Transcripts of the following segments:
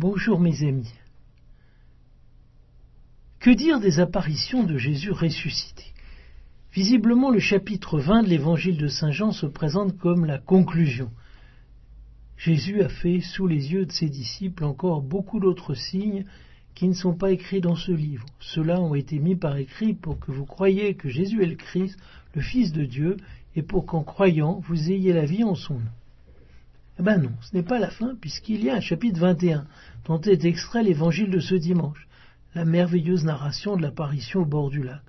Bonjour mes amis. Que dire des apparitions de Jésus ressuscité? Visiblement, le chapitre 20 de l'évangile de Saint Jean se présente comme la conclusion. Jésus a fait sous les yeux de ses disciples encore beaucoup d'autres signes qui ne sont pas écrits dans ce livre. Ceux-là ont été mis par écrit pour que vous croyiez que Jésus est le Christ, le Fils de Dieu, et pour qu'en croyant, vous ayez la vie en son nom. Eh ben non, ce n'est pas la fin, puisqu'il y a un chapitre 21, dont est extrait l'évangile de ce dimanche, la merveilleuse narration de l'apparition au bord du lac.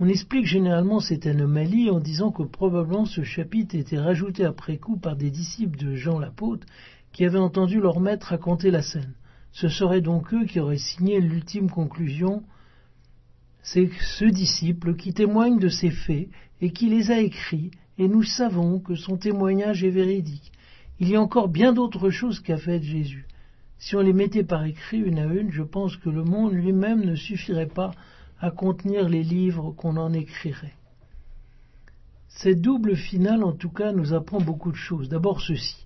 On explique généralement cette anomalie en disant que probablement ce chapitre était rajouté après coup par des disciples de Jean l'apôtre qui avaient entendu leur maître raconter la scène. Ce serait donc eux qui auraient signé l'ultime conclusion. C'est ce disciple qui témoigne de ces faits et qui les a écrits, et nous savons que son témoignage est véridique. Il y a encore bien d'autres choses qu'a faites Jésus. Si on les mettait par écrit une à une, je pense que le monde lui-même ne suffirait pas à contenir les livres qu'on en écrirait. Cette double finale, en tout cas, nous apprend beaucoup de choses. D'abord ceci.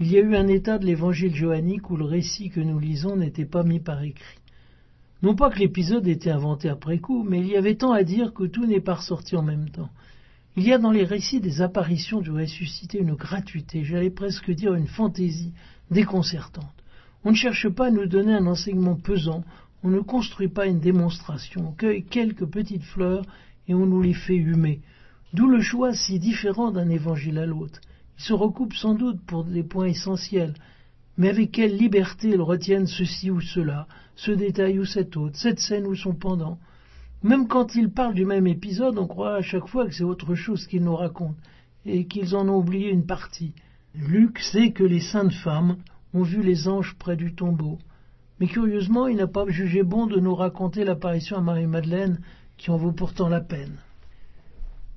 Il y a eu un état de l'évangile johannique où le récit que nous lisons n'était pas mis par écrit. Non pas que l'épisode était inventé après coup, mais il y avait tant à dire que tout n'est pas ressorti en même temps. Il y a dans les récits des apparitions du ressuscité une gratuité, j'allais presque dire une fantaisie déconcertante. On ne cherche pas à nous donner un enseignement pesant on ne construit pas une démonstration, on cueille quelques petites fleurs et on nous les fait humer. D'où le choix si différent d'un évangile à l'autre. Ils se recoupent sans doute pour des points essentiels, mais avec quelle liberté ils retiennent ceci ou cela, ce détail ou cet autre, cette scène ou son pendant. Même quand ils parlent du même épisode, on croit à chaque fois que c'est autre chose qu'ils nous racontent, et qu'ils en ont oublié une partie. Luc sait que les saintes femmes ont vu les anges près du tombeau. Mais curieusement, il n'a pas jugé bon de nous raconter l'apparition à Marie-Madeleine, qui en vaut pourtant la peine.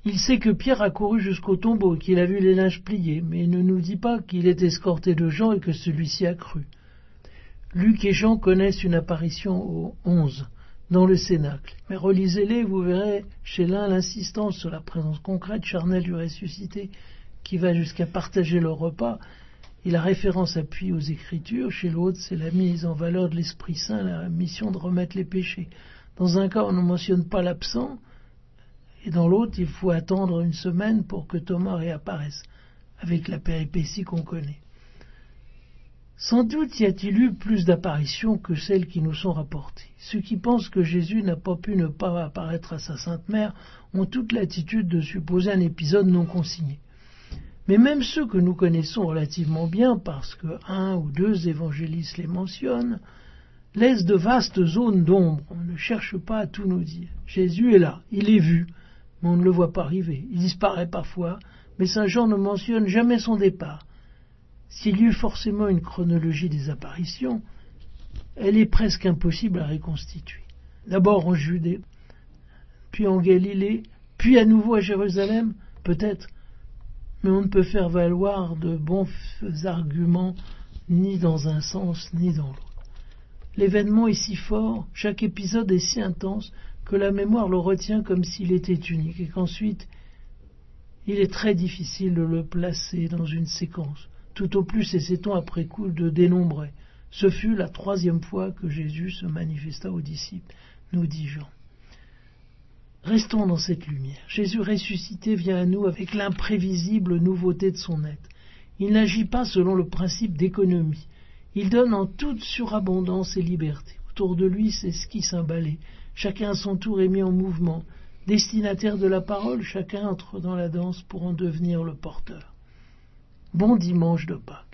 Il sait que Pierre a couru jusqu'au tombeau, qu'il a vu les linges pliés, mais il ne nous dit pas qu'il est escorté de Jean et que celui-ci a cru. Luc et Jean connaissent une apparition au onze, dans le Cénacle. Mais relisez-les, vous verrez chez l'un l'insistance sur la présence concrète, charnelle du ressuscité, qui va jusqu'à partager le repas, et la référence appuie aux Écritures. Chez l'autre, c'est la mise en valeur de l'Esprit Saint, la mission de remettre les péchés. Dans un cas, on ne mentionne pas l'absent, et dans l'autre, il faut attendre une semaine pour que Thomas réapparaisse, avec la péripétie qu'on connaît. Sans doute y a-t-il eu plus d'apparitions que celles qui nous sont rapportées. Ceux qui pensent que Jésus n'a pas pu ne pas apparaître à sa Sainte Mère ont toute l'attitude de supposer un épisode non consigné. Mais même ceux que nous connaissons relativement bien, parce que un ou deux évangélistes les mentionnent, laissent de vastes zones d'ombre. On ne cherche pas à tout nous dire. Jésus est là, il est vu, mais on ne le voit pas arriver. Il disparaît parfois, mais Saint Jean ne mentionne jamais son départ. S'il y eut forcément une chronologie des apparitions, elle est presque impossible à reconstituer. D'abord en Judée, puis en Galilée, puis à nouveau à Jérusalem, peut-être, mais on ne peut faire valoir de bons arguments ni dans un sens ni dans l'autre. L'événement est si fort, chaque épisode est si intense, que la mémoire le retient comme s'il était unique, et qu'ensuite il est très difficile de le placer dans une séquence. Tout au plus essaie-t-on après coup de dénombrer. Ce fut la troisième fois que Jésus se manifesta aux disciples, nous dit Jean. Restons dans cette lumière. Jésus ressuscité vient à nous avec l'imprévisible nouveauté de son être. Il n'agit pas selon le principe d'économie. Il donne en toute surabondance et liberté. Autour de lui, c'est ce qui s'emballait. Chacun à son tour est mis en mouvement. Destinataire de la parole, chacun entre dans la danse pour en devenir le porteur. Bon dimanche de Pâques.